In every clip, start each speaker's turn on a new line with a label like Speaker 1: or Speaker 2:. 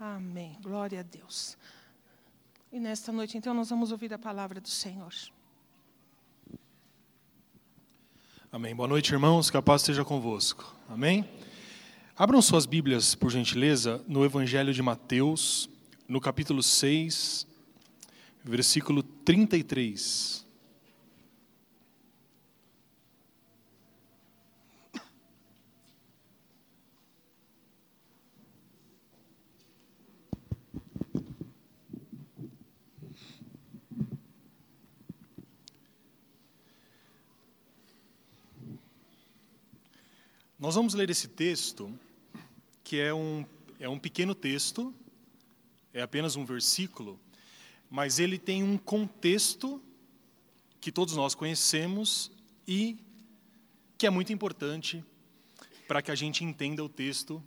Speaker 1: Amém. Glória a Deus. E nesta noite, então, nós vamos ouvir a palavra do Senhor.
Speaker 2: Amém. Boa noite, irmãos. Que a paz esteja convosco. Amém. Abram suas Bíblias, por gentileza, no Evangelho de Mateus, no capítulo 6, versículo 33. Nós vamos ler esse texto, que é um, é um pequeno texto, é apenas um versículo, mas ele tem um contexto que todos nós conhecemos e que é muito importante para que a gente entenda o texto,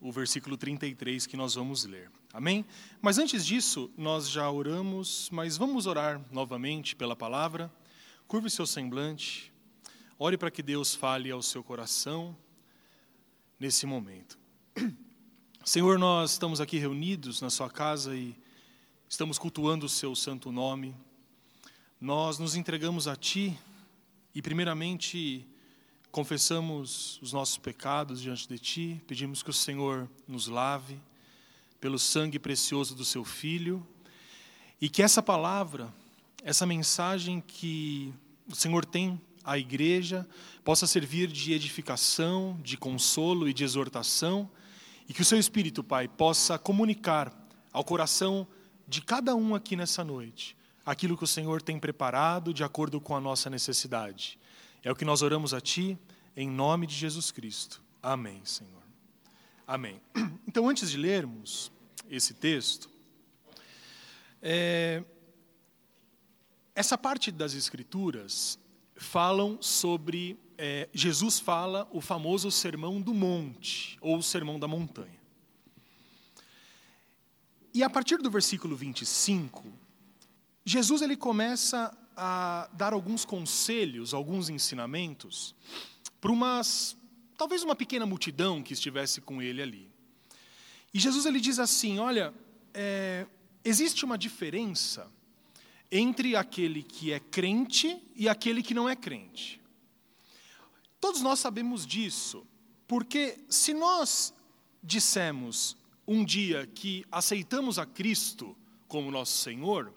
Speaker 2: o versículo 33 que nós vamos ler. Amém? Mas antes disso, nós já oramos, mas vamos orar novamente pela palavra. Curve seu semblante. Ore para que Deus fale ao seu coração nesse momento. Senhor, nós estamos aqui reunidos na Sua casa e estamos cultuando o Seu santo nome. Nós nos entregamos a Ti e, primeiramente, confessamos os nossos pecados diante de Ti, pedimos que o Senhor nos lave pelo sangue precioso do Seu Filho e que essa palavra, essa mensagem que o Senhor tem a igreja possa servir de edificação, de consolo e de exortação, e que o seu Espírito, Pai, possa comunicar ao coração de cada um aqui nessa noite aquilo que o Senhor tem preparado de acordo com a nossa necessidade. É o que nós oramos a Ti, em nome de Jesus Cristo. Amém, Senhor. Amém. Então, antes de lermos esse texto, é, essa parte das Escrituras falam sobre. É, Jesus fala o famoso sermão do monte, ou o sermão da montanha. E a partir do versículo 25, Jesus ele começa a dar alguns conselhos, alguns ensinamentos, para umas, talvez uma pequena multidão que estivesse com ele ali. E Jesus ele diz assim: olha, é, existe uma diferença entre aquele que é crente e aquele que não é crente. Todos nós sabemos disso, porque se nós dissemos um dia que aceitamos a Cristo como nosso Senhor,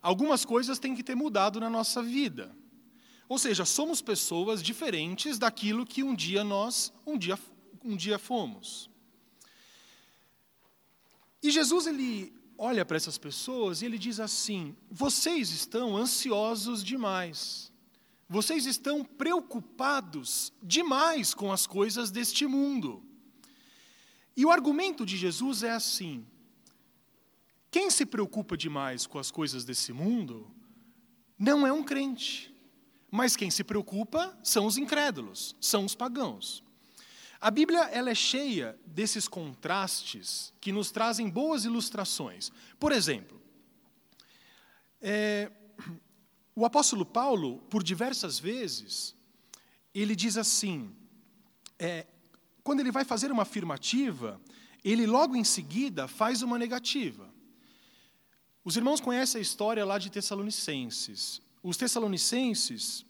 Speaker 2: algumas coisas têm que ter mudado na nossa vida. Ou seja, somos pessoas diferentes daquilo que um dia nós, um dia, um dia fomos. E Jesus ele olha para essas pessoas e ele diz assim: vocês estão ansiosos demais. Vocês estão preocupados demais com as coisas deste mundo. E o argumento de Jesus é assim: quem se preocupa demais com as coisas desse mundo não é um crente. Mas quem se preocupa são os incrédulos, são os pagãos. A Bíblia ela é cheia desses contrastes que nos trazem boas ilustrações. Por exemplo, é, o apóstolo Paulo, por diversas vezes, ele diz assim: é, quando ele vai fazer uma afirmativa, ele logo em seguida faz uma negativa. Os irmãos conhecem a história lá de Tessalonicenses. Os Tessalonicenses,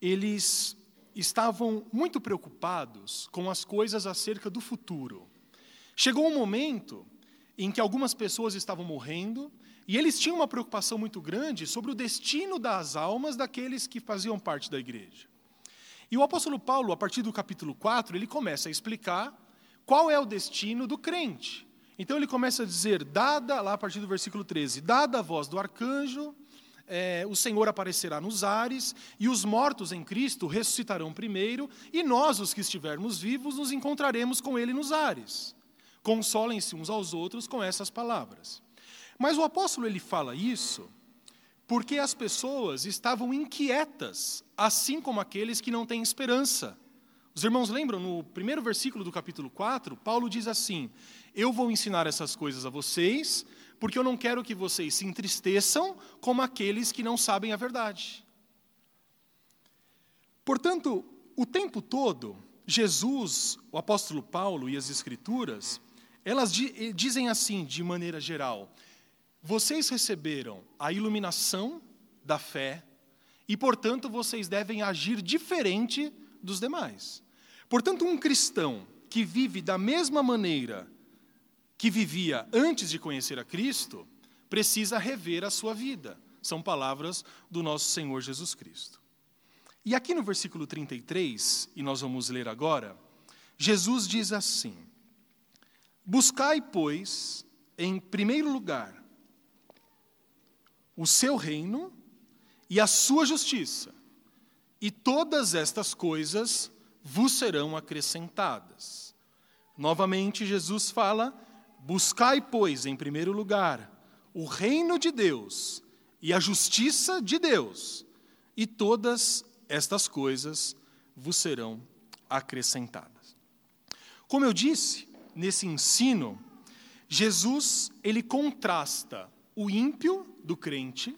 Speaker 2: eles estavam muito preocupados com as coisas acerca do futuro. Chegou um momento em que algumas pessoas estavam morrendo e eles tinham uma preocupação muito grande sobre o destino das almas daqueles que faziam parte da igreja. E o apóstolo Paulo, a partir do capítulo 4, ele começa a explicar qual é o destino do crente. Então ele começa a dizer, dada, lá a partir do versículo 13, dada a voz do arcanjo, é, o Senhor aparecerá nos ares, e os mortos em Cristo ressuscitarão primeiro, e nós, os que estivermos vivos, nos encontraremos com Ele nos ares. Consolem-se uns aos outros com essas palavras. Mas o apóstolo ele fala isso porque as pessoas estavam inquietas, assim como aqueles que não têm esperança. Os irmãos lembram no primeiro versículo do capítulo 4, Paulo diz assim: Eu vou ensinar essas coisas a vocês, porque eu não quero que vocês se entristeçam como aqueles que não sabem a verdade. Portanto, o tempo todo, Jesus, o apóstolo Paulo e as Escrituras, elas di dizem assim, de maneira geral: vocês receberam a iluminação da fé e, portanto, vocês devem agir diferente dos demais. Portanto, um cristão que vive da mesma maneira que vivia antes de conhecer a Cristo, precisa rever a sua vida. São palavras do nosso Senhor Jesus Cristo. E aqui no versículo 33, e nós vamos ler agora, Jesus diz assim: Buscai, pois, em primeiro lugar, o seu reino e a sua justiça, e todas estas coisas vos serão acrescentadas. Novamente, Jesus fala: Buscai, pois, em primeiro lugar, o reino de Deus e a justiça de Deus, e todas estas coisas vos serão acrescentadas. Como eu disse, nesse ensino, Jesus, ele contrasta o ímpio do crente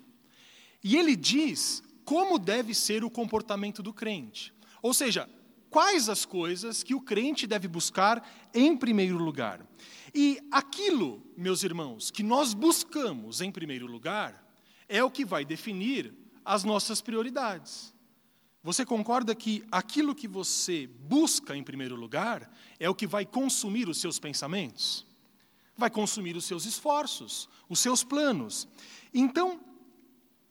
Speaker 2: e ele diz como deve ser o comportamento do crente. Ou seja, quais as coisas que o crente deve buscar em primeiro lugar. E aquilo, meus irmãos, que nós buscamos em primeiro lugar, é o que vai definir as nossas prioridades. Você concorda que aquilo que você busca em primeiro lugar é o que vai consumir os seus pensamentos? Vai consumir os seus esforços, os seus planos. Então,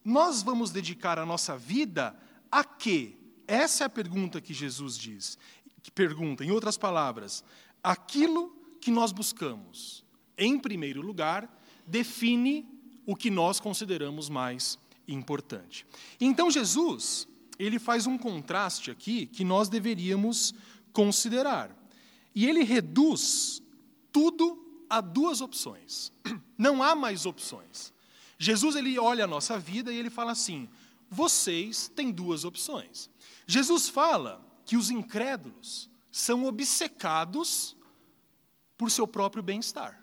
Speaker 2: nós vamos dedicar a nossa vida a quê? Essa é a pergunta que Jesus diz. Que pergunta, em outras palavras, aquilo que nós buscamos, em primeiro lugar, define o que nós consideramos mais importante. Então Jesus, ele faz um contraste aqui que nós deveríamos considerar. E ele reduz tudo a duas opções. Não há mais opções. Jesus ele olha a nossa vida e ele fala assim: vocês têm duas opções. Jesus fala que os incrédulos são obcecados por seu próprio bem-estar.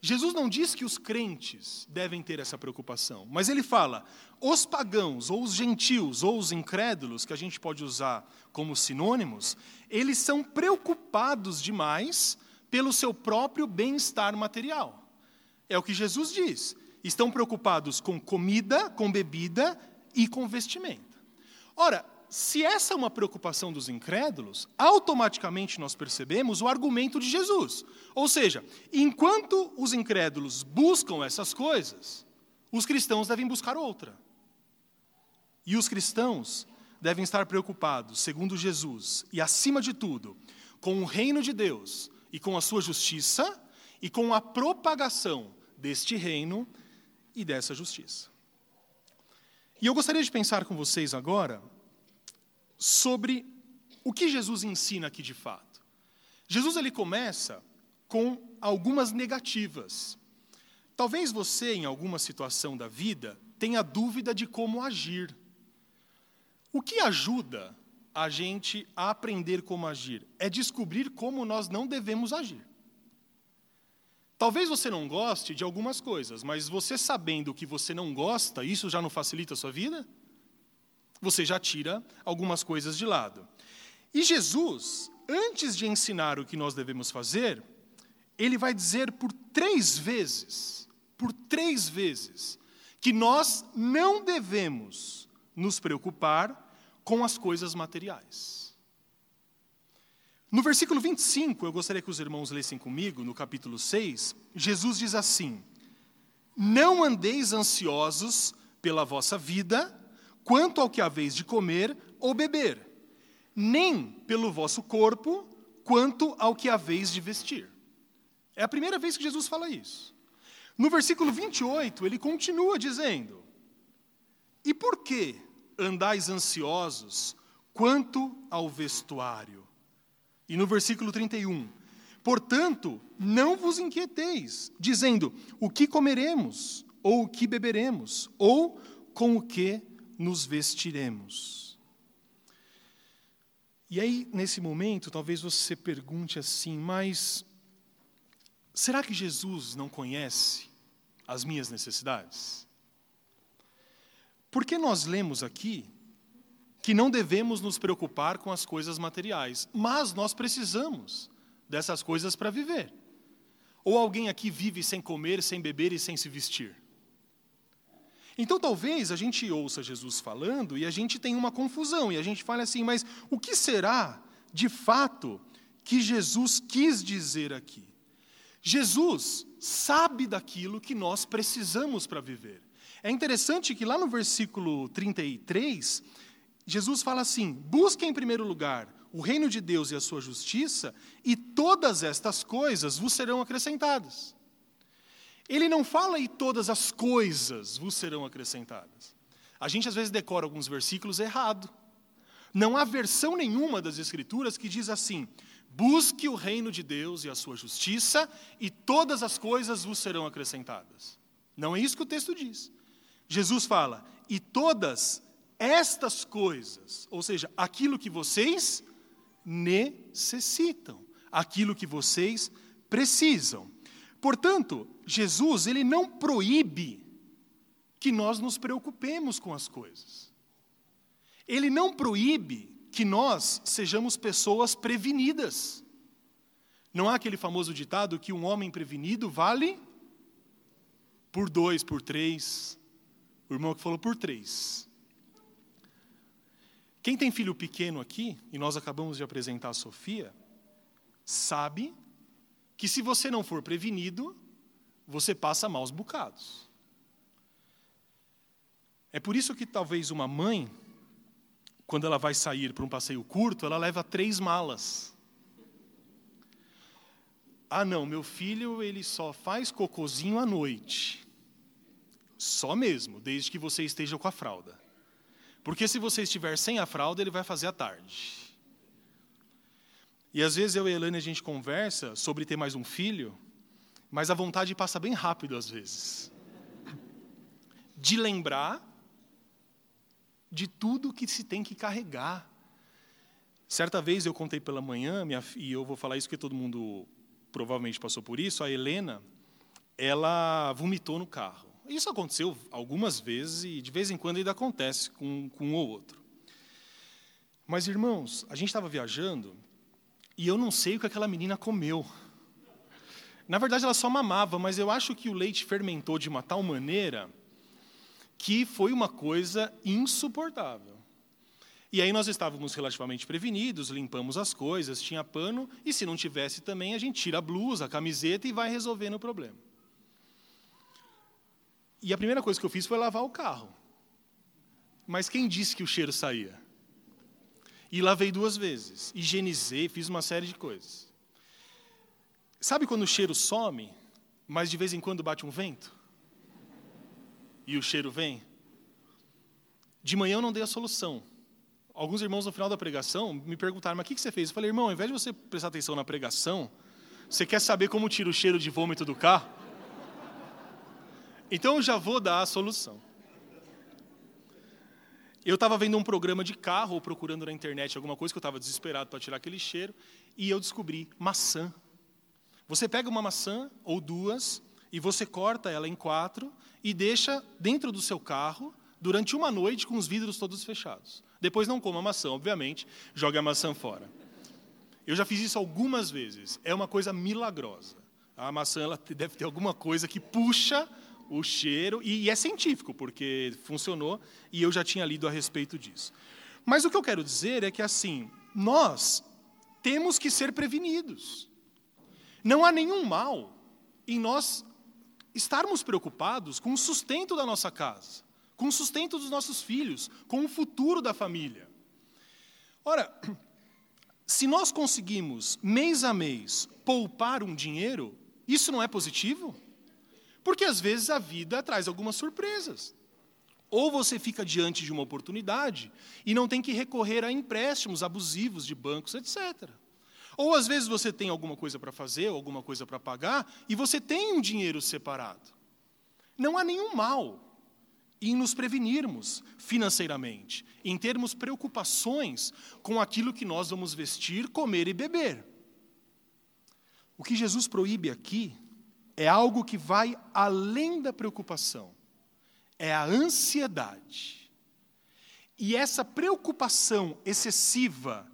Speaker 2: Jesus não diz que os crentes devem ter essa preocupação, mas ele fala: os pagãos, ou os gentios, ou os incrédulos, que a gente pode usar como sinônimos, eles são preocupados demais pelo seu próprio bem-estar material. É o que Jesus diz. Estão preocupados com comida, com bebida e com vestimenta. Ora, se essa é uma preocupação dos incrédulos, automaticamente nós percebemos o argumento de Jesus. Ou seja, enquanto os incrédulos buscam essas coisas, os cristãos devem buscar outra. E os cristãos devem estar preocupados, segundo Jesus, e acima de tudo, com o reino de Deus e com a sua justiça e com a propagação deste reino e dessa justiça. E eu gostaria de pensar com vocês agora sobre o que Jesus ensina aqui de fato. Jesus ele começa com algumas negativas. Talvez você, em alguma situação da vida, tenha dúvida de como agir. O que ajuda a gente a aprender como agir é descobrir como nós não devemos agir. Talvez você não goste de algumas coisas, mas você sabendo que você não gosta, isso já não facilita a sua vida? Você já tira algumas coisas de lado. E Jesus, antes de ensinar o que nós devemos fazer, ele vai dizer por três vezes, por três vezes, que nós não devemos nos preocupar com as coisas materiais. No versículo 25, eu gostaria que os irmãos lessem comigo, no capítulo 6, Jesus diz assim: Não andeis ansiosos pela vossa vida, quanto ao que haveis de comer ou beber, nem pelo vosso corpo, quanto ao que haveis de vestir. É a primeira vez que Jesus fala isso. No versículo 28, ele continua dizendo: E por que andais ansiosos quanto ao vestuário? E no versículo 31, portanto, não vos inquieteis, dizendo: o que comeremos, ou o que beberemos, ou com o que nos vestiremos. E aí, nesse momento, talvez você pergunte assim, mas será que Jesus não conhece as minhas necessidades? Porque nós lemos aqui que não devemos nos preocupar com as coisas materiais, mas nós precisamos dessas coisas para viver. Ou alguém aqui vive sem comer, sem beber e sem se vestir? Então talvez a gente ouça Jesus falando e a gente tenha uma confusão e a gente fale assim, mas o que será de fato que Jesus quis dizer aqui? Jesus sabe daquilo que nós precisamos para viver. É interessante que lá no versículo 33, Jesus fala assim: busque em primeiro lugar o reino de Deus e a sua justiça, e todas estas coisas vos serão acrescentadas. Ele não fala e todas as coisas vos serão acrescentadas. A gente às vezes decora alguns versículos errado. Não há versão nenhuma das Escrituras que diz assim: busque o reino de Deus e a sua justiça, e todas as coisas vos serão acrescentadas. Não é isso que o texto diz. Jesus fala, e todas estas coisas, ou seja, aquilo que vocês necessitam, aquilo que vocês precisam. Portanto, Jesus, ele não proíbe que nós nos preocupemos com as coisas. Ele não proíbe que nós sejamos pessoas prevenidas. Não há aquele famoso ditado que um homem prevenido vale por dois, por três. O irmão que falou por três. Quem tem filho pequeno aqui, e nós acabamos de apresentar a Sofia, sabe que se você não for prevenido, você passa maus bocados. É por isso que talvez uma mãe, quando ela vai sair para um passeio curto, ela leva três malas. Ah, não, meu filho ele só faz cocozinho à noite. Só mesmo, desde que você esteja com a fralda. Porque se você estiver sem a fralda, ele vai fazer à tarde. E às vezes eu e a Elane a gente conversa sobre ter mais um filho, mas a vontade passa bem rápido às vezes. De lembrar de tudo que se tem que carregar. Certa vez eu contei pela manhã, minha, e eu vou falar isso porque todo mundo provavelmente passou por isso, a Helena, ela vomitou no carro. Isso aconteceu algumas vezes e de vez em quando ainda acontece com, com um ou outro. Mas, irmãos, a gente estava viajando e eu não sei o que aquela menina comeu. Na verdade, ela só mamava, mas eu acho que o leite fermentou de uma tal maneira que foi uma coisa insuportável. E aí nós estávamos relativamente prevenidos, limpamos as coisas, tinha pano, e se não tivesse também, a gente tira a blusa, a camiseta e vai resolvendo o problema. E a primeira coisa que eu fiz foi lavar o carro. Mas quem disse que o cheiro saía? E lavei duas vezes, higienizei, fiz uma série de coisas. Sabe quando o cheiro some, mas de vez em quando bate um vento? E o cheiro vem? De manhã eu não dei a solução. Alguns irmãos no final da pregação me perguntaram: mas o que você fez? Eu falei, irmão, ao invés de você prestar atenção na pregação, você quer saber como tira o cheiro de vômito do carro? Então eu já vou dar a solução. Eu estava vendo um programa de carro, ou procurando na internet alguma coisa, que eu estava desesperado para tirar aquele cheiro, e eu descobri maçã. Você pega uma maçã ou duas, e você corta ela em quatro, e deixa dentro do seu carro durante uma noite com os vidros todos fechados. Depois não coma a maçã, obviamente, jogue a maçã fora. Eu já fiz isso algumas vezes. É uma coisa milagrosa. A maçã ela deve ter alguma coisa que puxa o cheiro, e é científico, porque funcionou, e eu já tinha lido a respeito disso. Mas o que eu quero dizer é que, assim, nós temos que ser prevenidos. Não há nenhum mal em nós estarmos preocupados com o sustento da nossa casa, com o sustento dos nossos filhos, com o futuro da família. Ora, se nós conseguimos, mês a mês, poupar um dinheiro, isso não é positivo? Porque às vezes a vida traz algumas surpresas. Ou você fica diante de uma oportunidade e não tem que recorrer a empréstimos abusivos de bancos, etc. Ou às vezes você tem alguma coisa para fazer, alguma coisa para pagar, e você tem um dinheiro separado. Não há nenhum mal em nos prevenirmos financeiramente, em termos preocupações com aquilo que nós vamos vestir, comer e beber. O que Jesus proíbe aqui é algo que vai além da preocupação, é a ansiedade. E essa preocupação excessiva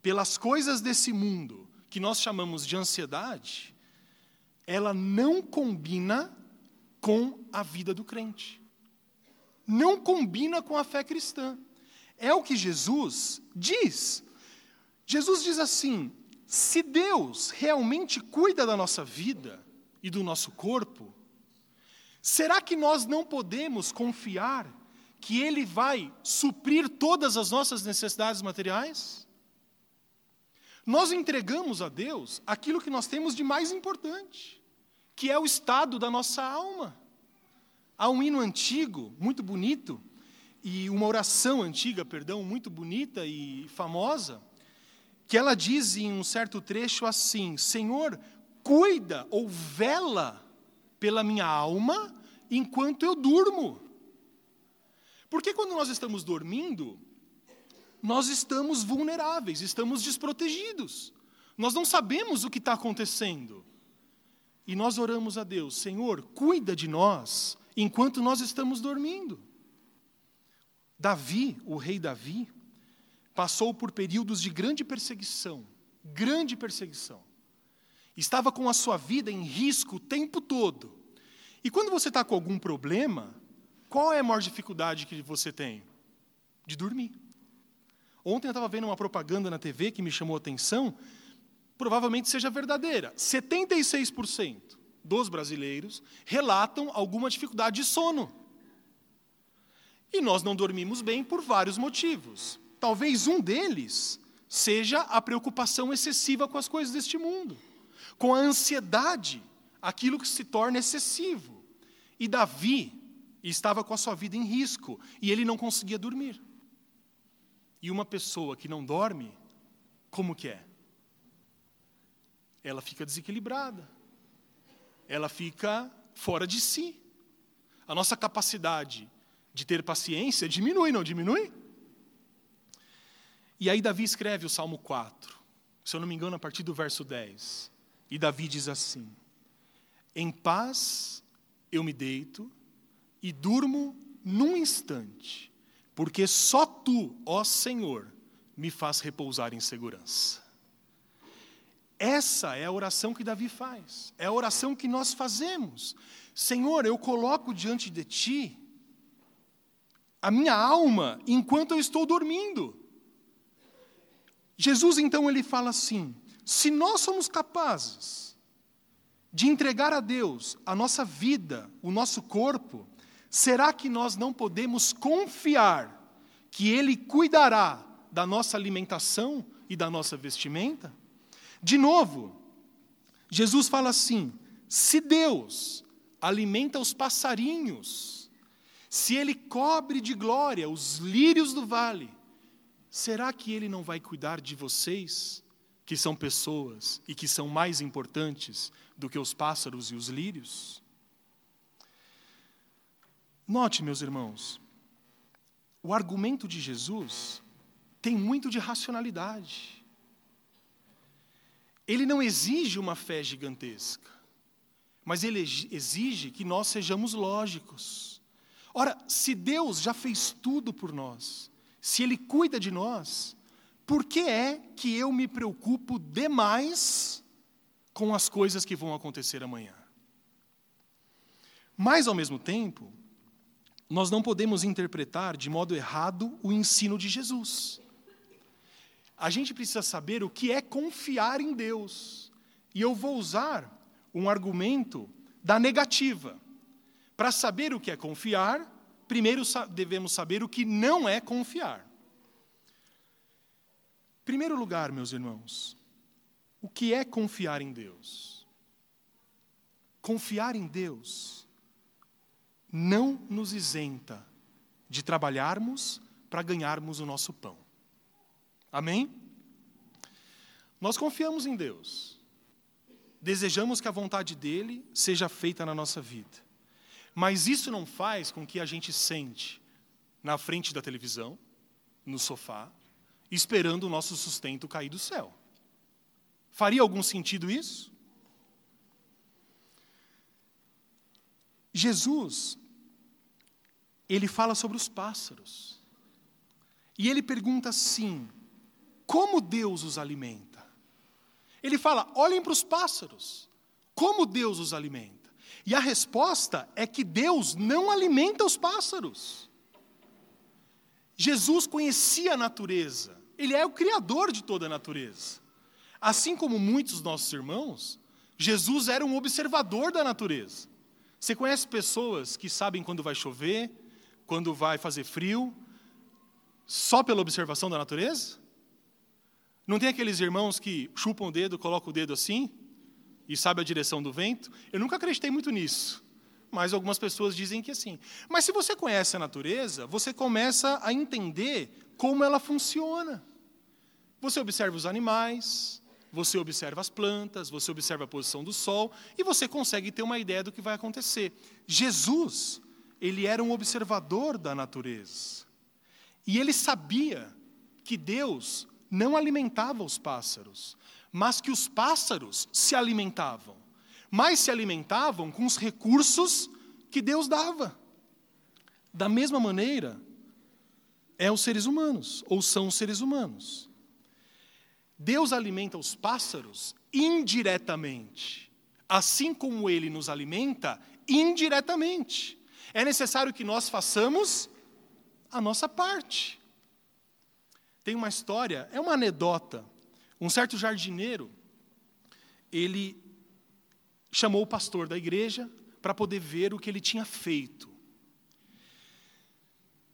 Speaker 2: pelas coisas desse mundo, que nós chamamos de ansiedade, ela não combina com a vida do crente. Não combina com a fé cristã. É o que Jesus diz. Jesus diz assim: se Deus realmente cuida da nossa vida e do nosso corpo, será que nós não podemos confiar que Ele vai suprir todas as nossas necessidades materiais? Nós entregamos a Deus aquilo que nós temos de mais importante, que é o estado da nossa alma. Há um hino antigo, muito bonito, e uma oração antiga, perdão, muito bonita e famosa, que ela diz em um certo trecho assim: Senhor, cuida ou vela pela minha alma enquanto eu durmo. Porque quando nós estamos dormindo, nós estamos vulneráveis, estamos desprotegidos. Nós não sabemos o que está acontecendo. E nós oramos a Deus: Senhor, cuida de nós enquanto nós estamos dormindo. Davi, o rei Davi, passou por períodos de grande perseguição grande perseguição. Estava com a sua vida em risco o tempo todo. E quando você está com algum problema, qual é a maior dificuldade que você tem? De dormir. Ontem eu estava vendo uma propaganda na TV que me chamou a atenção, provavelmente seja verdadeira. 76% dos brasileiros relatam alguma dificuldade de sono. E nós não dormimos bem por vários motivos. Talvez um deles seja a preocupação excessiva com as coisas deste mundo, com a ansiedade, aquilo que se torna excessivo. E Davi, estava com a sua vida em risco, e ele não conseguia dormir. E uma pessoa que não dorme, como que é? Ela fica desequilibrada. Ela fica fora de si. A nossa capacidade de ter paciência diminui, não diminui? E aí Davi escreve o Salmo 4, se eu não me engano, a partir do verso 10. E Davi diz assim: Em paz eu me deito e durmo num instante, porque só tu, ó Senhor, me faz repousar em segurança. Essa é a oração que Davi faz, é a oração que nós fazemos. Senhor, eu coloco diante de ti a minha alma enquanto eu estou dormindo. Jesus então ele fala assim: se nós somos capazes de entregar a Deus a nossa vida, o nosso corpo, será que nós não podemos confiar que Ele cuidará da nossa alimentação e da nossa vestimenta? De novo, Jesus fala assim: se Deus alimenta os passarinhos, se Ele cobre de glória os lírios do vale, será que Ele não vai cuidar de vocês, que são pessoas e que são mais importantes do que os pássaros e os lírios? Note, meus irmãos, o argumento de Jesus tem muito de racionalidade. Ele não exige uma fé gigantesca, mas ele exige que nós sejamos lógicos. Ora, se Deus já fez tudo por nós, se Ele cuida de nós, por que é que eu me preocupo demais com as coisas que vão acontecer amanhã? Mas, ao mesmo tempo, nós não podemos interpretar de modo errado o ensino de Jesus. A gente precisa saber o que é confiar em Deus. E eu vou usar um argumento da negativa. Para saber o que é confiar, primeiro devemos saber o que não é confiar. Primeiro lugar, meus irmãos, o que é confiar em Deus? Confiar em Deus não nos isenta de trabalharmos para ganharmos o nosso pão. Amém? Nós confiamos em Deus. Desejamos que a vontade dele seja feita na nossa vida. Mas isso não faz com que a gente sente na frente da televisão, no sofá, esperando o nosso sustento cair do céu. Faria algum sentido isso? Jesus ele fala sobre os pássaros. E ele pergunta assim: como Deus os alimenta? Ele fala: olhem para os pássaros, como Deus os alimenta. E a resposta é que Deus não alimenta os pássaros. Jesus conhecia a natureza, ele é o criador de toda a natureza. Assim como muitos nossos irmãos, Jesus era um observador da natureza. Você conhece pessoas que sabem quando vai chover, quando vai fazer frio, só pela observação da natureza? Não tem aqueles irmãos que chupam o dedo, colocam o dedo assim e sabe a direção do vento? Eu nunca acreditei muito nisso, mas algumas pessoas dizem que é assim. Mas se você conhece a natureza, você começa a entender como ela funciona. Você observa os animais, você observa as plantas, você observa a posição do sol e você consegue ter uma ideia do que vai acontecer. Jesus, ele era um observador da natureza. E ele sabia que Deus não alimentava os pássaros, mas que os pássaros se alimentavam. Mas se alimentavam com os recursos que Deus dava. Da mesma maneira, é os seres humanos, ou são os seres humanos. Deus alimenta os pássaros indiretamente, assim como ele nos alimenta indiretamente. É necessário que nós façamos a nossa parte. Tem uma história, é uma anedota. Um certo jardineiro, ele chamou o pastor da igreja para poder ver o que ele tinha feito.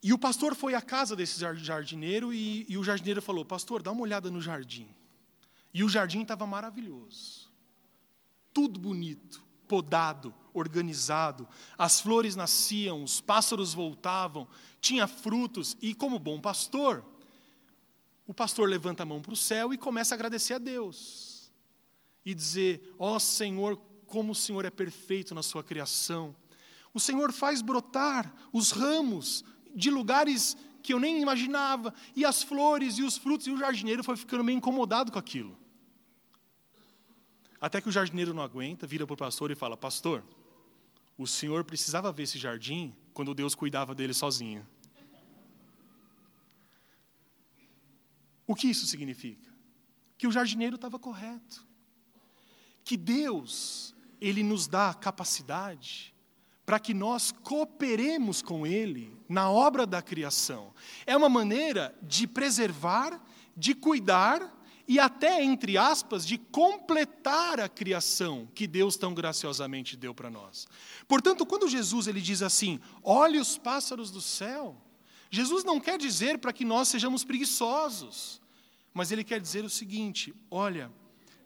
Speaker 2: E o pastor foi à casa desse jardineiro e, e o jardineiro falou: Pastor, dá uma olhada no jardim. E o jardim estava maravilhoso. Tudo bonito, podado, organizado. As flores nasciam, os pássaros voltavam, tinha frutos. E como bom pastor, o pastor levanta a mão para o céu e começa a agradecer a Deus. E dizer: Ó oh, Senhor, como o Senhor é perfeito na sua criação. O Senhor faz brotar os ramos de lugares que eu nem imaginava, e as flores e os frutos, e o jardineiro foi ficando meio incomodado com aquilo. Até que o jardineiro não aguenta, vira para o pastor e fala: Pastor, o senhor precisava ver esse jardim quando Deus cuidava dele sozinho. O que isso significa? Que o jardineiro estava correto. Que Deus, Ele nos dá capacidade para que nós cooperemos com Ele na obra da criação. É uma maneira de preservar, de cuidar e até, entre aspas, de completar a criação que Deus tão graciosamente deu para nós. Portanto, quando Jesus ele diz assim: olhe os pássaros do céu, Jesus não quer dizer para que nós sejamos preguiçosos, mas ele quer dizer o seguinte: olha,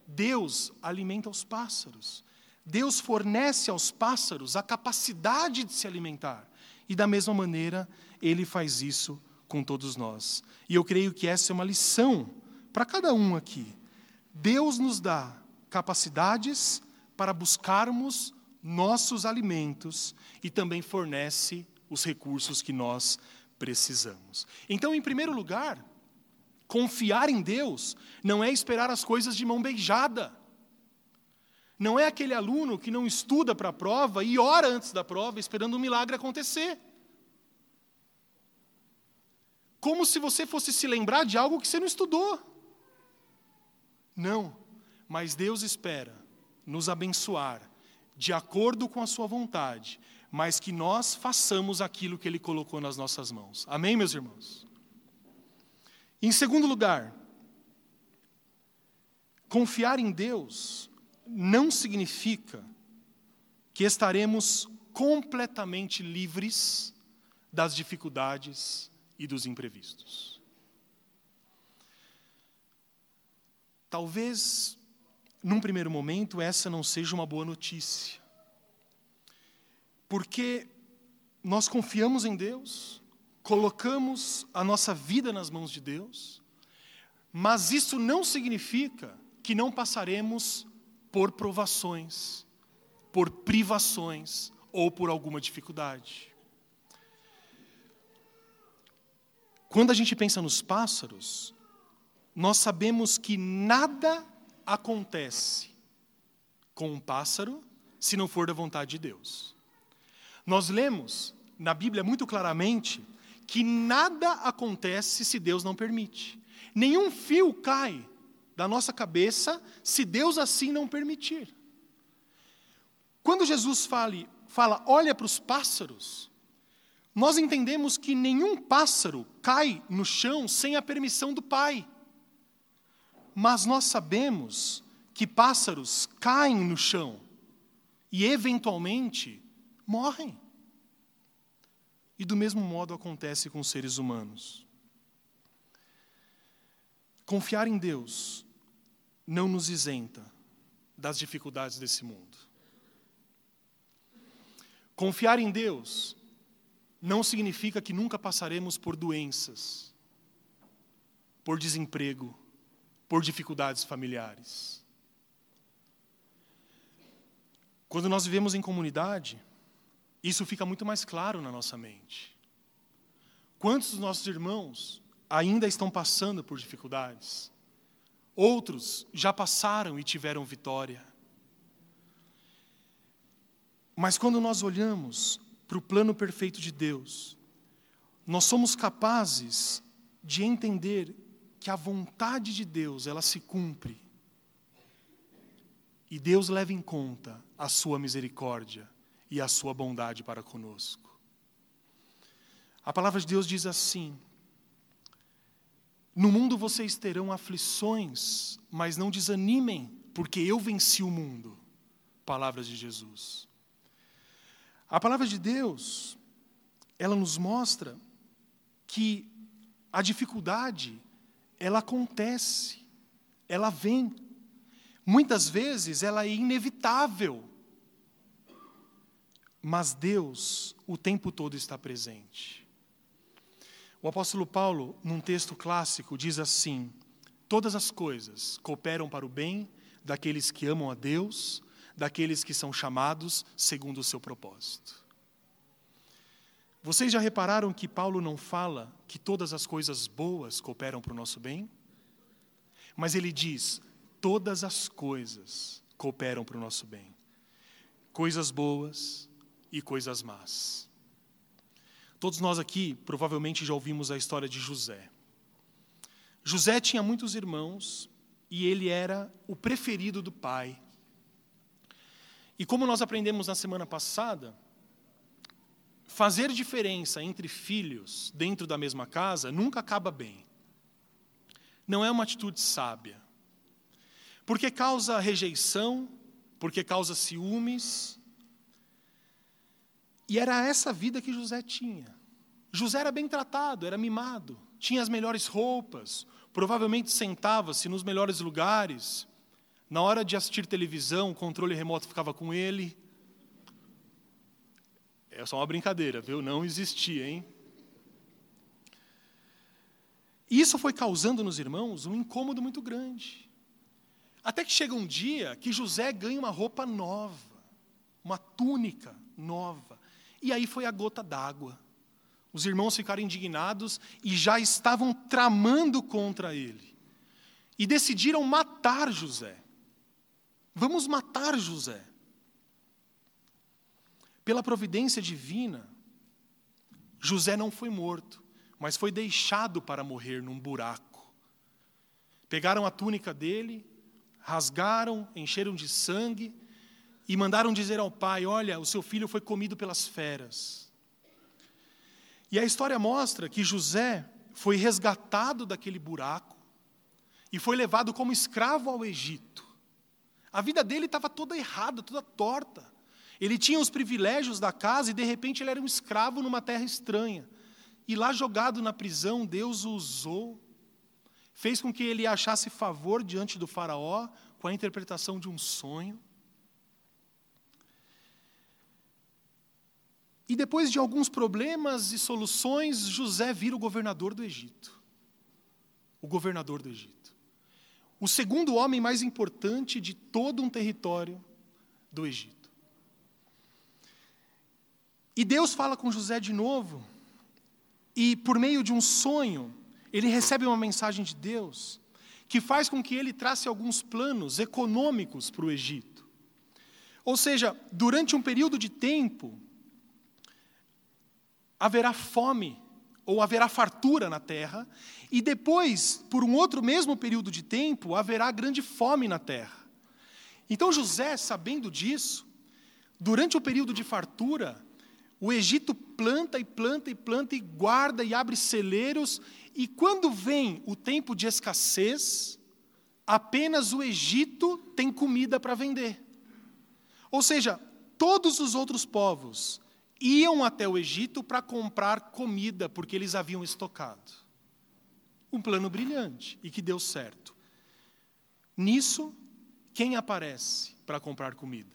Speaker 2: Deus alimenta os pássaros, Deus fornece aos pássaros a capacidade de se alimentar, e da mesma maneira, ele faz isso com todos nós. E eu creio que essa é uma lição para cada um aqui. Deus nos dá capacidades para buscarmos nossos alimentos e também fornece os recursos que nós precisamos. Então, em primeiro lugar, confiar em Deus não é esperar as coisas de mão beijada. Não é aquele aluno que não estuda para a prova e ora antes da prova esperando um milagre acontecer. Como se você fosse se lembrar de algo que você não estudou. Não, mas Deus espera nos abençoar de acordo com a Sua vontade, mas que nós façamos aquilo que Ele colocou nas nossas mãos. Amém, meus irmãos? Em segundo lugar, confiar em Deus não significa que estaremos completamente livres das dificuldades e dos imprevistos. Talvez, num primeiro momento, essa não seja uma boa notícia. Porque nós confiamos em Deus, colocamos a nossa vida nas mãos de Deus, mas isso não significa que não passaremos por provações, por privações ou por alguma dificuldade. Quando a gente pensa nos pássaros, nós sabemos que nada acontece com um pássaro se não for da vontade de Deus. Nós lemos na Bíblia muito claramente que nada acontece se Deus não permite. Nenhum fio cai da nossa cabeça se Deus assim não permitir. Quando Jesus fale, fala, olha para os pássaros, nós entendemos que nenhum pássaro cai no chão sem a permissão do Pai. Mas nós sabemos que pássaros caem no chão e, eventualmente, morrem. E do mesmo modo acontece com os seres humanos. Confiar em Deus não nos isenta das dificuldades desse mundo. Confiar em Deus não significa que nunca passaremos por doenças, por desemprego, por dificuldades familiares. Quando nós vivemos em comunidade, isso fica muito mais claro na nossa mente. Quantos dos nossos irmãos ainda estão passando por dificuldades? Outros já passaram e tiveram vitória. Mas quando nós olhamos para o plano perfeito de Deus, nós somos capazes de entender que a vontade de Deus, ela se cumpre. E Deus leva em conta a sua misericórdia e a sua bondade para conosco. A palavra de Deus diz assim: No mundo vocês terão aflições, mas não desanimem, porque eu venci o mundo. Palavras de Jesus. A palavra de Deus, ela nos mostra que a dificuldade ela acontece, ela vem. Muitas vezes ela é inevitável. Mas Deus o tempo todo está presente. O apóstolo Paulo, num texto clássico, diz assim: Todas as coisas cooperam para o bem daqueles que amam a Deus, daqueles que são chamados segundo o seu propósito. Vocês já repararam que Paulo não fala que todas as coisas boas cooperam para o nosso bem? Mas ele diz: todas as coisas cooperam para o nosso bem. Coisas boas e coisas más. Todos nós aqui provavelmente já ouvimos a história de José. José tinha muitos irmãos e ele era o preferido do pai. E como nós aprendemos na semana passada, fazer diferença entre filhos dentro da mesma casa nunca acaba bem. Não é uma atitude sábia. Porque causa rejeição, porque causa ciúmes. E era essa vida que José tinha. José era bem tratado, era mimado, tinha as melhores roupas, provavelmente sentava-se nos melhores lugares. Na hora de assistir televisão, o controle remoto ficava com ele. É só uma brincadeira, viu? Não existia, hein? Isso foi causando nos irmãos um incômodo muito grande. Até que chega um dia que José ganha uma roupa nova, uma túnica nova. E aí foi a gota d'água. Os irmãos ficaram indignados e já estavam tramando contra ele. E decidiram matar José. Vamos matar José. Pela providência divina, José não foi morto, mas foi deixado para morrer num buraco. Pegaram a túnica dele, rasgaram, encheram de sangue e mandaram dizer ao pai: Olha, o seu filho foi comido pelas feras. E a história mostra que José foi resgatado daquele buraco e foi levado como escravo ao Egito. A vida dele estava toda errada, toda torta. Ele tinha os privilégios da casa e de repente ele era um escravo numa terra estranha. E lá jogado na prisão, Deus o usou, fez com que ele achasse favor diante do Faraó com a interpretação de um sonho. E depois de alguns problemas e soluções, José vira o governador do Egito. O governador do Egito. O segundo homem mais importante de todo um território do Egito. E Deus fala com José de novo, e por meio de um sonho, ele recebe uma mensagem de Deus, que faz com que ele trace alguns planos econômicos para o Egito. Ou seja, durante um período de tempo, haverá fome ou haverá fartura na terra, e depois, por um outro mesmo período de tempo, haverá grande fome na terra. Então José, sabendo disso, durante o período de fartura, o Egito planta e planta e planta e guarda e abre celeiros, e quando vem o tempo de escassez, apenas o Egito tem comida para vender. Ou seja, todos os outros povos iam até o Egito para comprar comida, porque eles haviam estocado. Um plano brilhante e que deu certo. Nisso, quem aparece para comprar comida?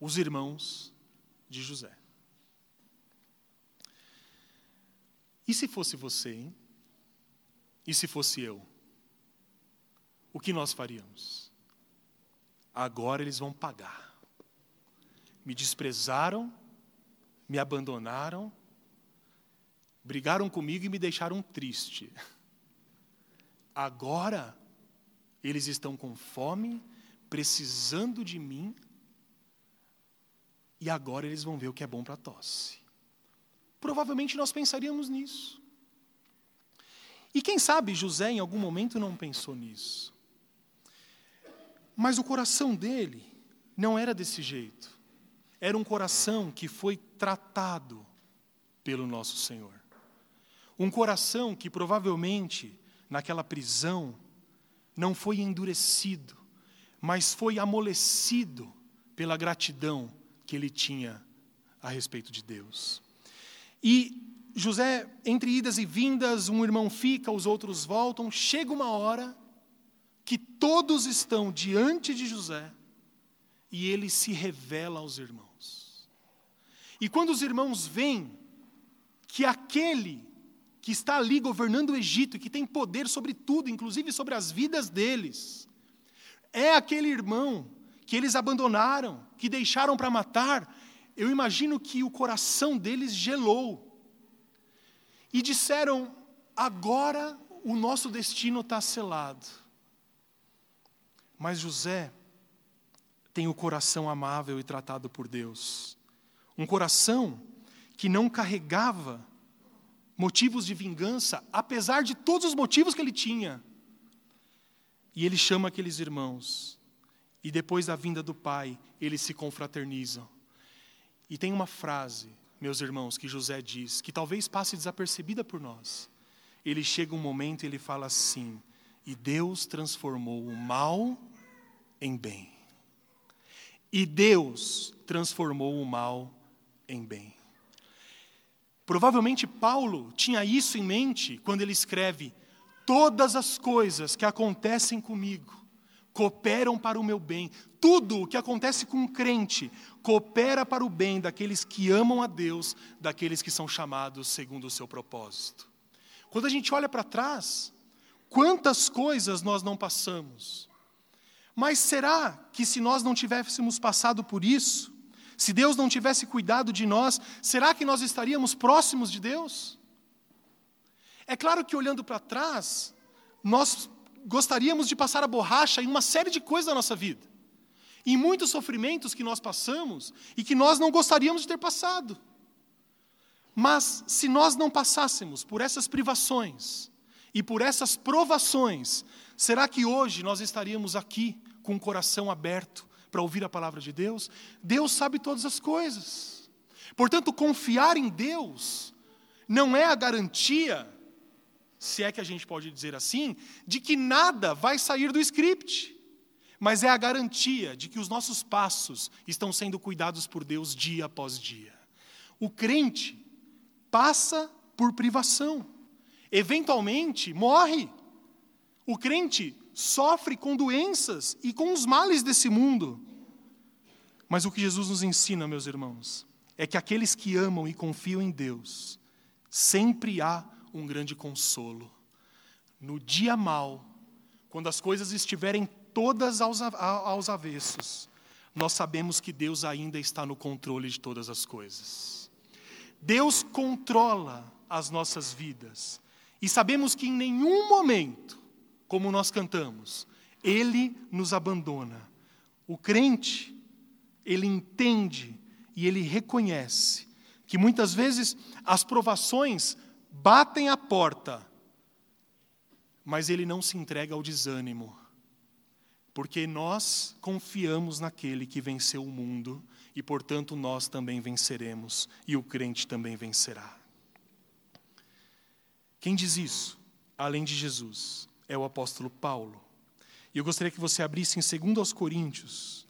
Speaker 2: Os irmãos de José. E se fosse você, hein? E se fosse eu? O que nós faríamos? Agora eles vão pagar. Me desprezaram me abandonaram, brigaram comigo e me deixaram triste. Agora, eles estão com fome, precisando de mim, e agora eles vão ver o que é bom para a tosse. Provavelmente nós pensaríamos nisso. E quem sabe José em algum momento não pensou nisso. Mas o coração dele não era desse jeito era um coração que foi tratado pelo nosso Senhor. Um coração que provavelmente, naquela prisão, não foi endurecido, mas foi amolecido pela gratidão que ele tinha a respeito de Deus. E José, entre idas e vindas, um irmão fica, os outros voltam, chega uma hora que todos estão diante de José e ele se revela aos irmãos. E quando os irmãos veem que aquele que está ali governando o Egito, que tem poder sobre tudo, inclusive sobre as vidas deles, é aquele irmão que eles abandonaram, que deixaram para matar, eu imagino que o coração deles gelou. E disseram: agora o nosso destino está selado. Mas José tem o coração amável e tratado por Deus. Um coração que não carregava motivos de vingança, apesar de todos os motivos que ele tinha. E ele chama aqueles irmãos. E depois da vinda do pai, eles se confraternizam. E tem uma frase, meus irmãos, que José diz, que talvez passe desapercebida por nós. Ele chega um momento e ele fala assim: E Deus transformou o mal em bem. E Deus transformou o mal em bem. Provavelmente Paulo tinha isso em mente quando ele escreve: Todas as coisas que acontecem comigo cooperam para o meu bem. Tudo o que acontece com um crente coopera para o bem daqueles que amam a Deus, daqueles que são chamados segundo o seu propósito. Quando a gente olha para trás, quantas coisas nós não passamos. Mas será que se nós não tivéssemos passado por isso, se Deus não tivesse cuidado de nós, será que nós estaríamos próximos de Deus? É claro que olhando para trás, nós gostaríamos de passar a borracha em uma série de coisas da nossa vida. Em muitos sofrimentos que nós passamos e que nós não gostaríamos de ter passado. Mas se nós não passássemos por essas privações e por essas provações, será que hoje nós estaríamos aqui com o coração aberto para ouvir a palavra de Deus, Deus sabe todas as coisas. Portanto, confiar em Deus não é a garantia, se é que a gente pode dizer assim, de que nada vai sair do script, mas é a garantia de que os nossos passos estão sendo cuidados por Deus dia após dia. O crente passa por privação, eventualmente morre. O crente sofre com doenças e com os males desse mundo. Mas o que Jesus nos ensina, meus irmãos, é que aqueles que amam e confiam em Deus, sempre há um grande consolo. No dia mal, quando as coisas estiverem todas aos, aos avessos, nós sabemos que Deus ainda está no controle de todas as coisas. Deus controla as nossas vidas. E sabemos que em nenhum momento como nós cantamos, ele nos abandona. O crente, ele entende e ele reconhece que muitas vezes as provações batem a porta, mas ele não se entrega ao desânimo, porque nós confiamos naquele que venceu o mundo e, portanto, nós também venceremos e o crente também vencerá. Quem diz isso, além de Jesus, é o apóstolo Paulo. E eu gostaria que você abrisse em 2 Coríntios,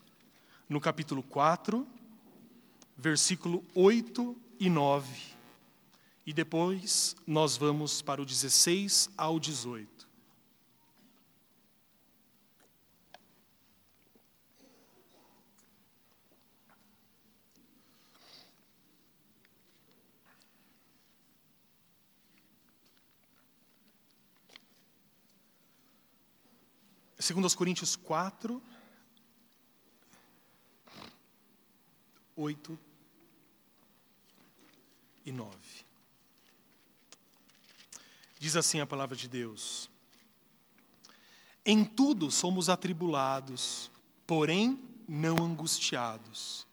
Speaker 2: no capítulo 4, versículo 8 e 9. E depois nós vamos para o 16 ao 18. Segundo aos Coríntios 4, 8 e 9. Diz assim a palavra de Deus: Em tudo somos atribulados, porém não angustiados,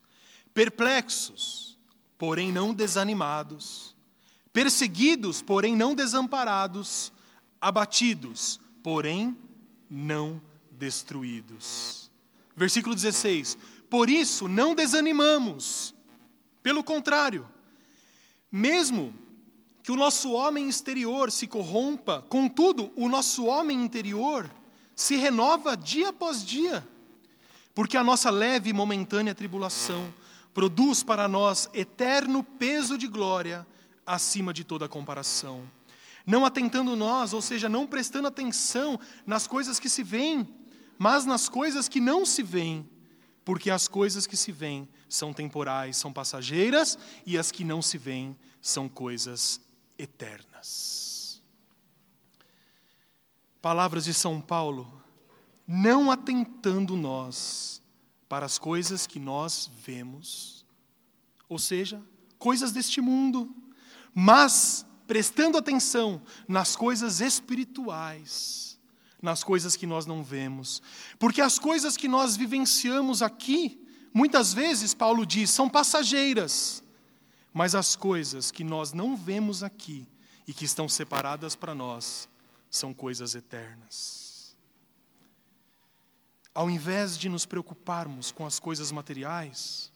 Speaker 2: perplexos, porém não desanimados, perseguidos, porém não desamparados, abatidos, porém não destruídos. Versículo 16: Por isso não desanimamos, pelo contrário, mesmo que o nosso homem exterior se corrompa, contudo, o nosso homem interior se renova dia após dia, porque a nossa leve e momentânea tribulação produz para nós eterno peso de glória acima de toda comparação. Não atentando nós, ou seja, não prestando atenção nas coisas que se veem, mas nas coisas que não se veem, porque as coisas que se veem são temporais, são passageiras, e as que não se veem são coisas eternas. Palavras de São Paulo, não atentando nós para as coisas que nós vemos, ou seja, coisas deste mundo, mas prestando atenção nas coisas espirituais, nas coisas que nós não vemos. Porque as coisas que nós vivenciamos aqui, muitas vezes, Paulo diz, são passageiras. Mas as coisas que nós não vemos aqui e que estão separadas para nós são coisas eternas. Ao invés de nos preocuparmos com as coisas materiais,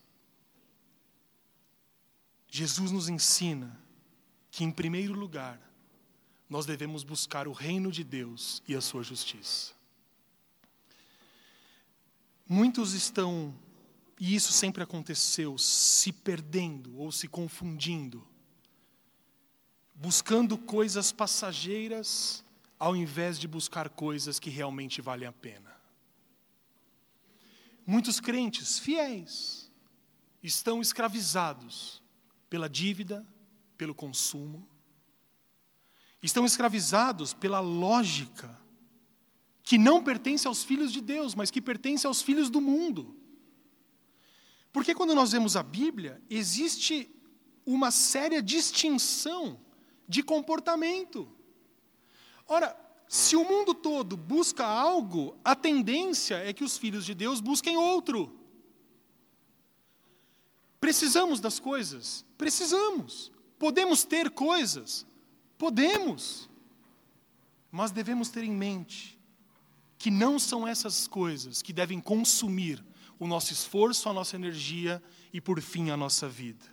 Speaker 2: Jesus nos ensina que, em primeiro lugar, nós devemos buscar o reino de Deus e a sua justiça. Muitos estão e isso sempre aconteceu, se perdendo ou se confundindo, buscando coisas passageiras ao invés de buscar coisas que realmente valem a pena. Muitos crentes fiéis estão escravizados pela dívida, pelo consumo, estão escravizados pela lógica que não pertence aos filhos de Deus, mas que pertence aos filhos do mundo. Porque quando nós vemos a Bíblia, existe uma séria distinção de comportamento. Ora, se o mundo todo busca algo, a tendência é que os filhos de Deus busquem outro. Precisamos das coisas? Precisamos. Podemos ter coisas? Podemos. Mas devemos ter em mente que não são essas coisas que devem consumir o nosso esforço, a nossa energia e, por fim, a nossa vida.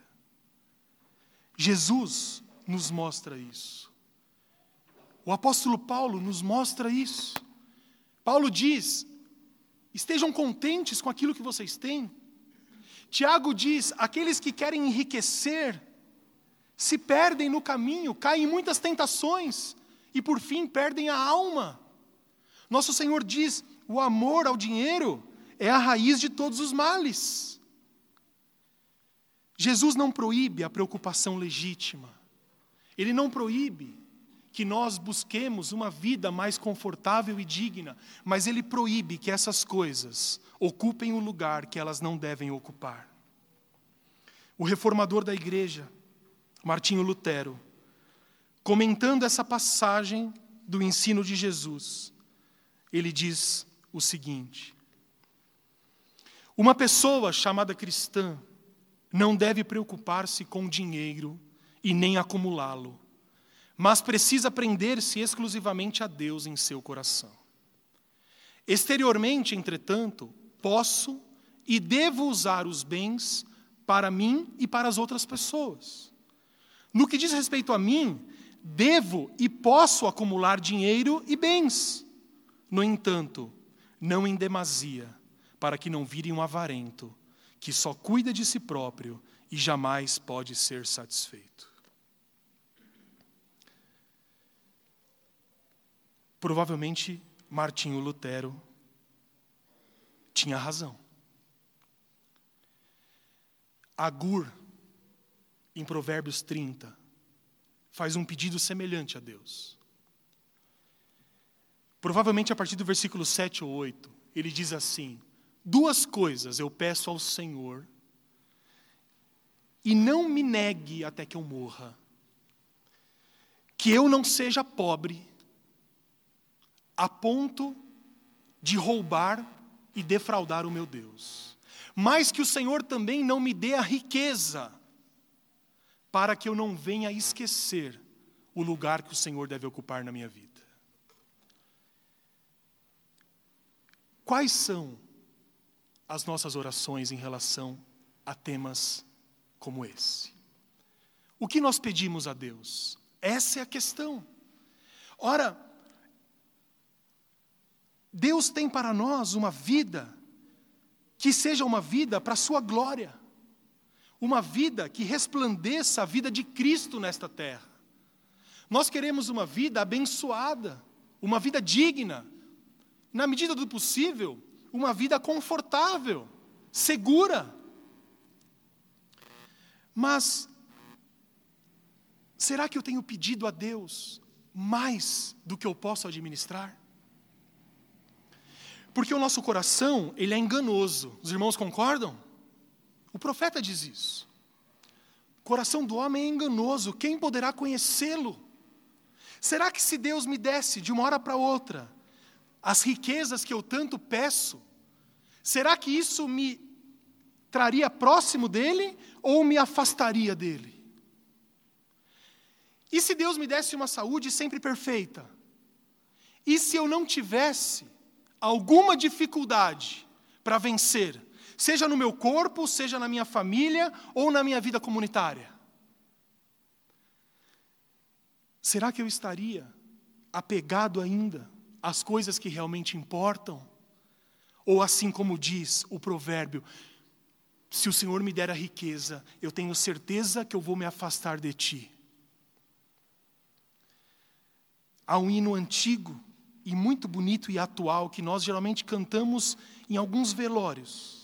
Speaker 2: Jesus nos mostra isso. O apóstolo Paulo nos mostra isso. Paulo diz: estejam contentes com aquilo que vocês têm. Tiago diz: aqueles que querem enriquecer se perdem no caminho, caem em muitas tentações e, por fim, perdem a alma. Nosso Senhor diz: o amor ao dinheiro é a raiz de todos os males. Jesus não proíbe a preocupação legítima. Ele não proíbe que nós busquemos uma vida mais confortável e digna, mas ele proíbe que essas coisas ocupem o lugar que elas não devem ocupar. O reformador da igreja, Martinho Lutero, comentando essa passagem do ensino de Jesus, ele diz o seguinte: uma pessoa chamada cristã não deve preocupar-se com dinheiro e nem acumulá-lo, mas precisa prender-se exclusivamente a Deus em seu coração. Exteriormente, entretanto, posso e devo usar os bens para mim e para as outras pessoas. No que diz respeito a mim, devo e posso acumular dinheiro e bens. No entanto, não em demasia, para que não vire um avarento, que só cuida de si próprio e jamais pode ser satisfeito. Provavelmente Martinho Lutero tinha razão. Agur, em Provérbios 30, faz um pedido semelhante a Deus. Provavelmente a partir do versículo 7 ou 8, ele diz assim: Duas coisas eu peço ao Senhor, e não me negue até que eu morra. Que eu não seja pobre, a ponto de roubar e defraudar o meu Deus. Mas que o Senhor também não me dê a riqueza, para que eu não venha esquecer o lugar que o Senhor deve ocupar na minha vida. Quais são as nossas orações em relação a temas como esse? O que nós pedimos a Deus? Essa é a questão. Ora, Deus tem para nós uma vida que seja uma vida para a Sua glória, uma vida que resplandeça a vida de Cristo nesta terra. Nós queremos uma vida abençoada, uma vida digna, na medida do possível, uma vida confortável, segura. Mas, será que eu tenho pedido a Deus mais do que eu posso administrar? Porque o nosso coração, ele é enganoso. Os irmãos concordam? O profeta diz isso. O coração do homem é enganoso, quem poderá conhecê-lo? Será que se Deus me desse de uma hora para outra as riquezas que eu tanto peço, será que isso me traria próximo dele ou me afastaria dele? E se Deus me desse uma saúde sempre perfeita? E se eu não tivesse alguma dificuldade para vencer, seja no meu corpo, seja na minha família ou na minha vida comunitária? Será que eu estaria apegado ainda às coisas que realmente importam? Ou assim como diz o provérbio, se o Senhor me der a riqueza, eu tenho certeza que eu vou me afastar de ti. Há um hino antigo e muito bonito e atual que nós geralmente cantamos em alguns velórios.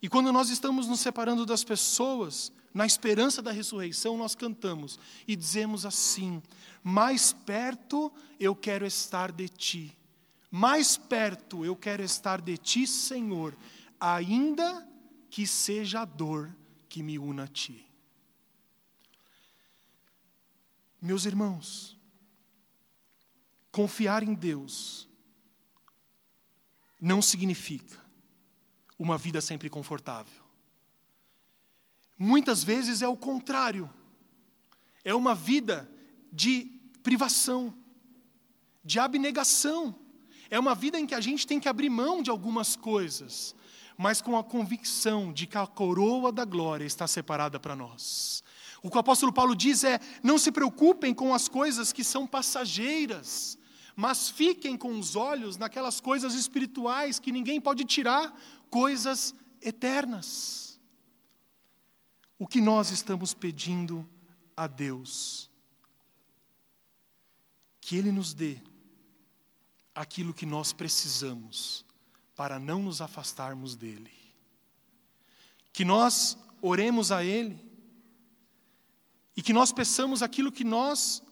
Speaker 2: E quando nós estamos nos separando das pessoas, na esperança da ressurreição, nós cantamos e dizemos assim: Mais perto eu quero estar de ti, mais perto eu quero estar de ti, Senhor, ainda que seja a dor que me una a ti. Meus irmãos, Confiar em Deus não significa uma vida sempre confortável. Muitas vezes é o contrário. É uma vida de privação, de abnegação. É uma vida em que a gente tem que abrir mão de algumas coisas, mas com a convicção de que a coroa da glória está separada para nós. O que o apóstolo Paulo diz é: não se preocupem com as coisas que são passageiras, mas fiquem com os olhos naquelas coisas espirituais que ninguém pode tirar, coisas eternas. O que nós estamos pedindo a Deus? Que Ele nos dê aquilo que nós precisamos para não nos afastarmos dEle. Que nós oremos a Ele e que nós peçamos aquilo que nós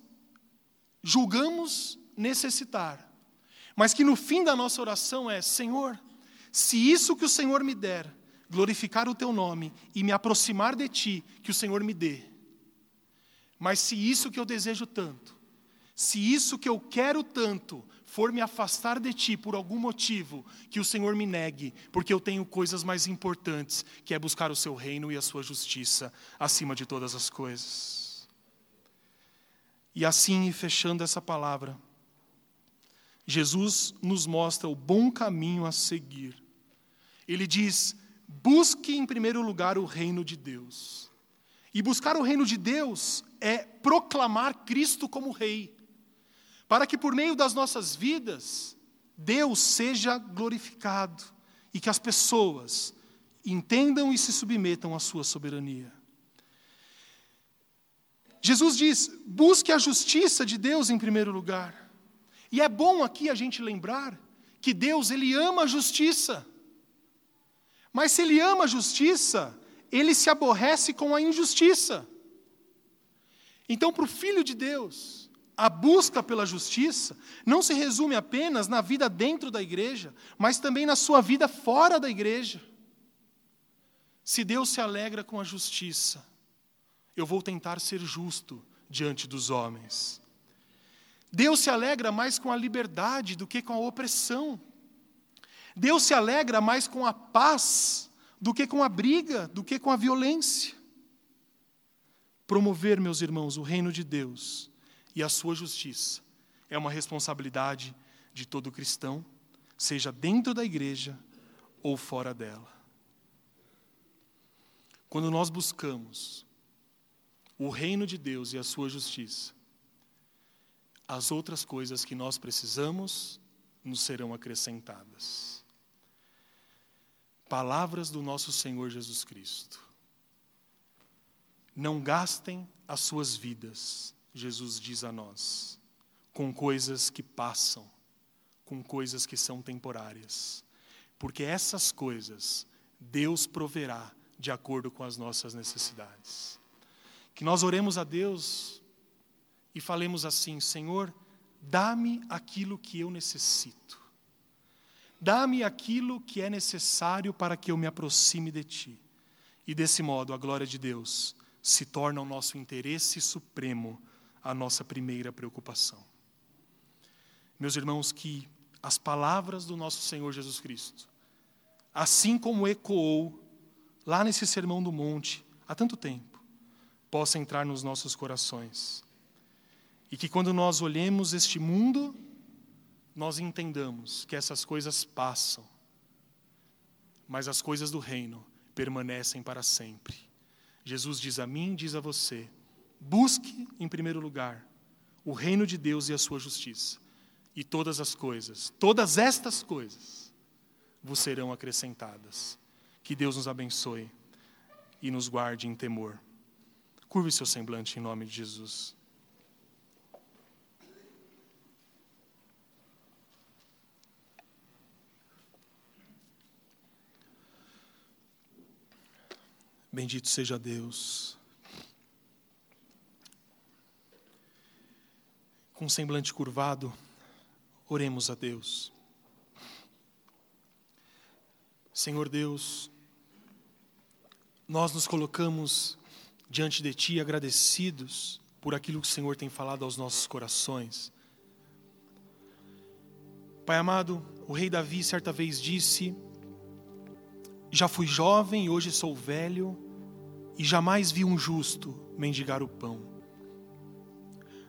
Speaker 2: julgamos necessitar, mas que no fim da nossa oração é: Senhor, se isso que o Senhor me der, glorificar o teu nome e me aproximar de ti, que o Senhor me dê. Mas se isso que eu desejo tanto, se isso que eu quero tanto for me afastar de ti por algum motivo, que o Senhor me negue, porque eu tenho coisas mais importantes, que é buscar o seu reino e a sua justiça acima de todas as coisas. E assim, fechando essa palavra, Jesus nos mostra o bom caminho a seguir. Ele diz: busque em primeiro lugar o reino de Deus. E buscar o reino de Deus é proclamar Cristo como Rei, para que por meio das nossas vidas, Deus seja glorificado e que as pessoas entendam e se submetam à Sua soberania. Jesus diz: busque a justiça de Deus em primeiro lugar. E é bom aqui a gente lembrar que Deus, Ele ama a justiça. Mas se Ele ama a justiça, Ele se aborrece com a injustiça. Então, para o Filho de Deus, a busca pela justiça não se resume apenas na vida dentro da igreja, mas também na sua vida fora da igreja. Se Deus se alegra com a justiça, eu vou tentar ser justo diante dos homens. Deus se alegra mais com a liberdade do que com a opressão. Deus se alegra mais com a paz do que com a briga, do que com a violência. Promover, meus irmãos, o reino de Deus e a sua justiça é uma responsabilidade de todo cristão, seja dentro da igreja ou fora dela. Quando nós buscamos o reino de Deus e a sua justiça, as outras coisas que nós precisamos nos serão acrescentadas. Palavras do nosso Senhor Jesus Cristo. Não gastem as suas vidas, Jesus diz a nós, com coisas que passam, com coisas que são temporárias, porque essas coisas Deus proverá de acordo com as nossas necessidades. Que nós oremos a Deus e falemos assim: Senhor, dá-me aquilo que eu necessito. Dá-me aquilo que é necessário para que eu me aproxime de Ti. E desse modo, a glória de Deus se torna o nosso interesse supremo, a nossa primeira preocupação. Meus irmãos, que as palavras do nosso Senhor Jesus Cristo, assim como ecoou lá nesse Sermão do Monte há tanto tempo, possa entrar nos nossos corações e que quando nós olhemos este mundo, nós entendamos que essas coisas passam, mas as coisas do reino permanecem para sempre. Jesus diz a mim, diz a você: busque em primeiro lugar o reino de Deus e a sua justiça, e todas as coisas, todas estas coisas, vos serão acrescentadas. Que Deus nos abençoe e nos guarde em temor. Curve seu semblante em nome de Jesus. Bendito seja Deus. Com semblante curvado, oremos a Deus. Senhor Deus, nós nos colocamos diante de Ti agradecidos por aquilo que o Senhor tem falado aos nossos corações. Pai amado, o rei Davi certa vez disse: Já fui jovem e hoje sou velho, e jamais vi um justo mendigar o pão.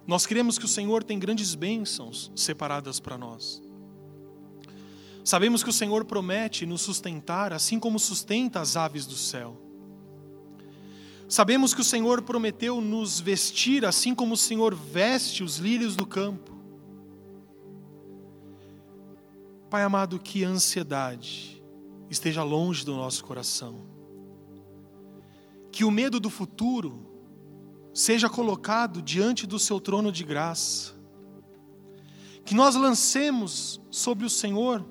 Speaker 2: Nós cremos que o Senhor tem grandes bênçãos separadas para nós. Sabemos que o Senhor promete nos sustentar, assim como sustenta as aves do céu. Sabemos que o Senhor prometeu nos vestir, assim como o Senhor veste os lírios do campo. Pai amado, que ansiedade esteja longe do nosso coração que o medo do futuro seja colocado diante do seu trono de graça. Que nós lancemos sobre o Senhor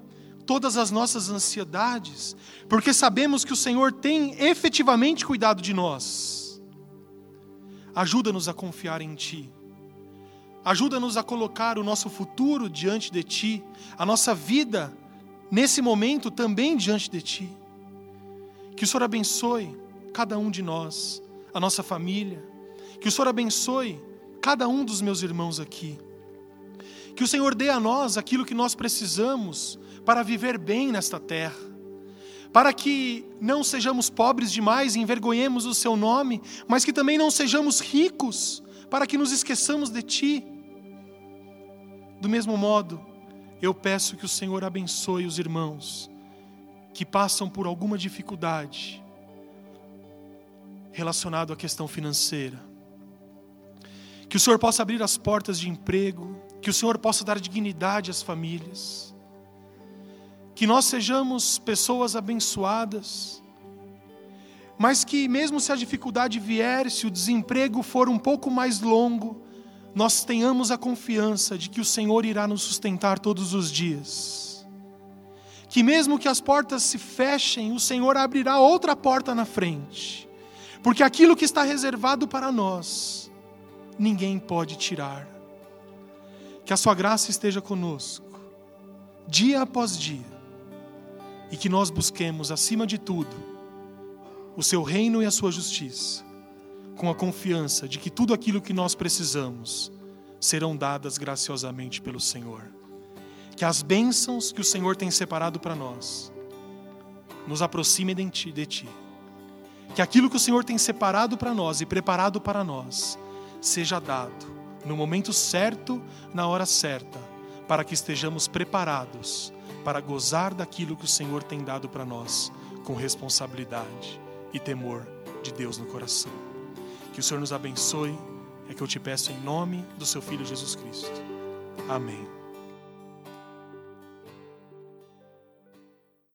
Speaker 2: todas as nossas ansiedades, porque sabemos que o Senhor tem efetivamente cuidado de nós. Ajuda-nos a confiar em Ti. Ajuda-nos a colocar o nosso futuro diante de Ti, a nossa vida nesse momento também diante de Ti. Que o Senhor abençoe cada um de nós, a nossa família. Que o Senhor abençoe cada um dos meus irmãos aqui. Que o Senhor dê a nós aquilo que nós precisamos para viver bem nesta terra. Para que não sejamos pobres demais e envergonhemos o seu nome, mas que também não sejamos ricos para que nos esqueçamos de Ti. Do mesmo modo, eu peço que o Senhor abençoe os irmãos que passam por alguma dificuldade relacionado à questão financeira. Que o Senhor possa abrir as portas de emprego, que o Senhor possa dar dignidade às famílias. Que nós sejamos pessoas abençoadas, mas que mesmo se a dificuldade vier, se o desemprego for um pouco mais longo, nós tenhamos a confiança de que o Senhor irá nos sustentar todos os dias. Que mesmo que as portas se fechem, o Senhor abrirá outra porta na frente porque aquilo que está reservado para nós, ninguém pode tirar. Que a Sua graça esteja conosco, dia após dia, e que nós busquemos, acima de tudo, o Seu reino e a Sua justiça, com a confiança de que tudo aquilo que nós precisamos serão dadas graciosamente pelo Senhor. Que as bênçãos que o Senhor tem separado para nós nos aproximem de Ti que aquilo que o Senhor tem separado para nós e preparado para nós seja dado no momento certo, na hora certa, para que estejamos preparados para gozar daquilo que o Senhor tem dado para nós com responsabilidade e temor de Deus no coração. Que o Senhor nos abençoe, é que eu te peço em nome do seu Filho Jesus Cristo. Amém.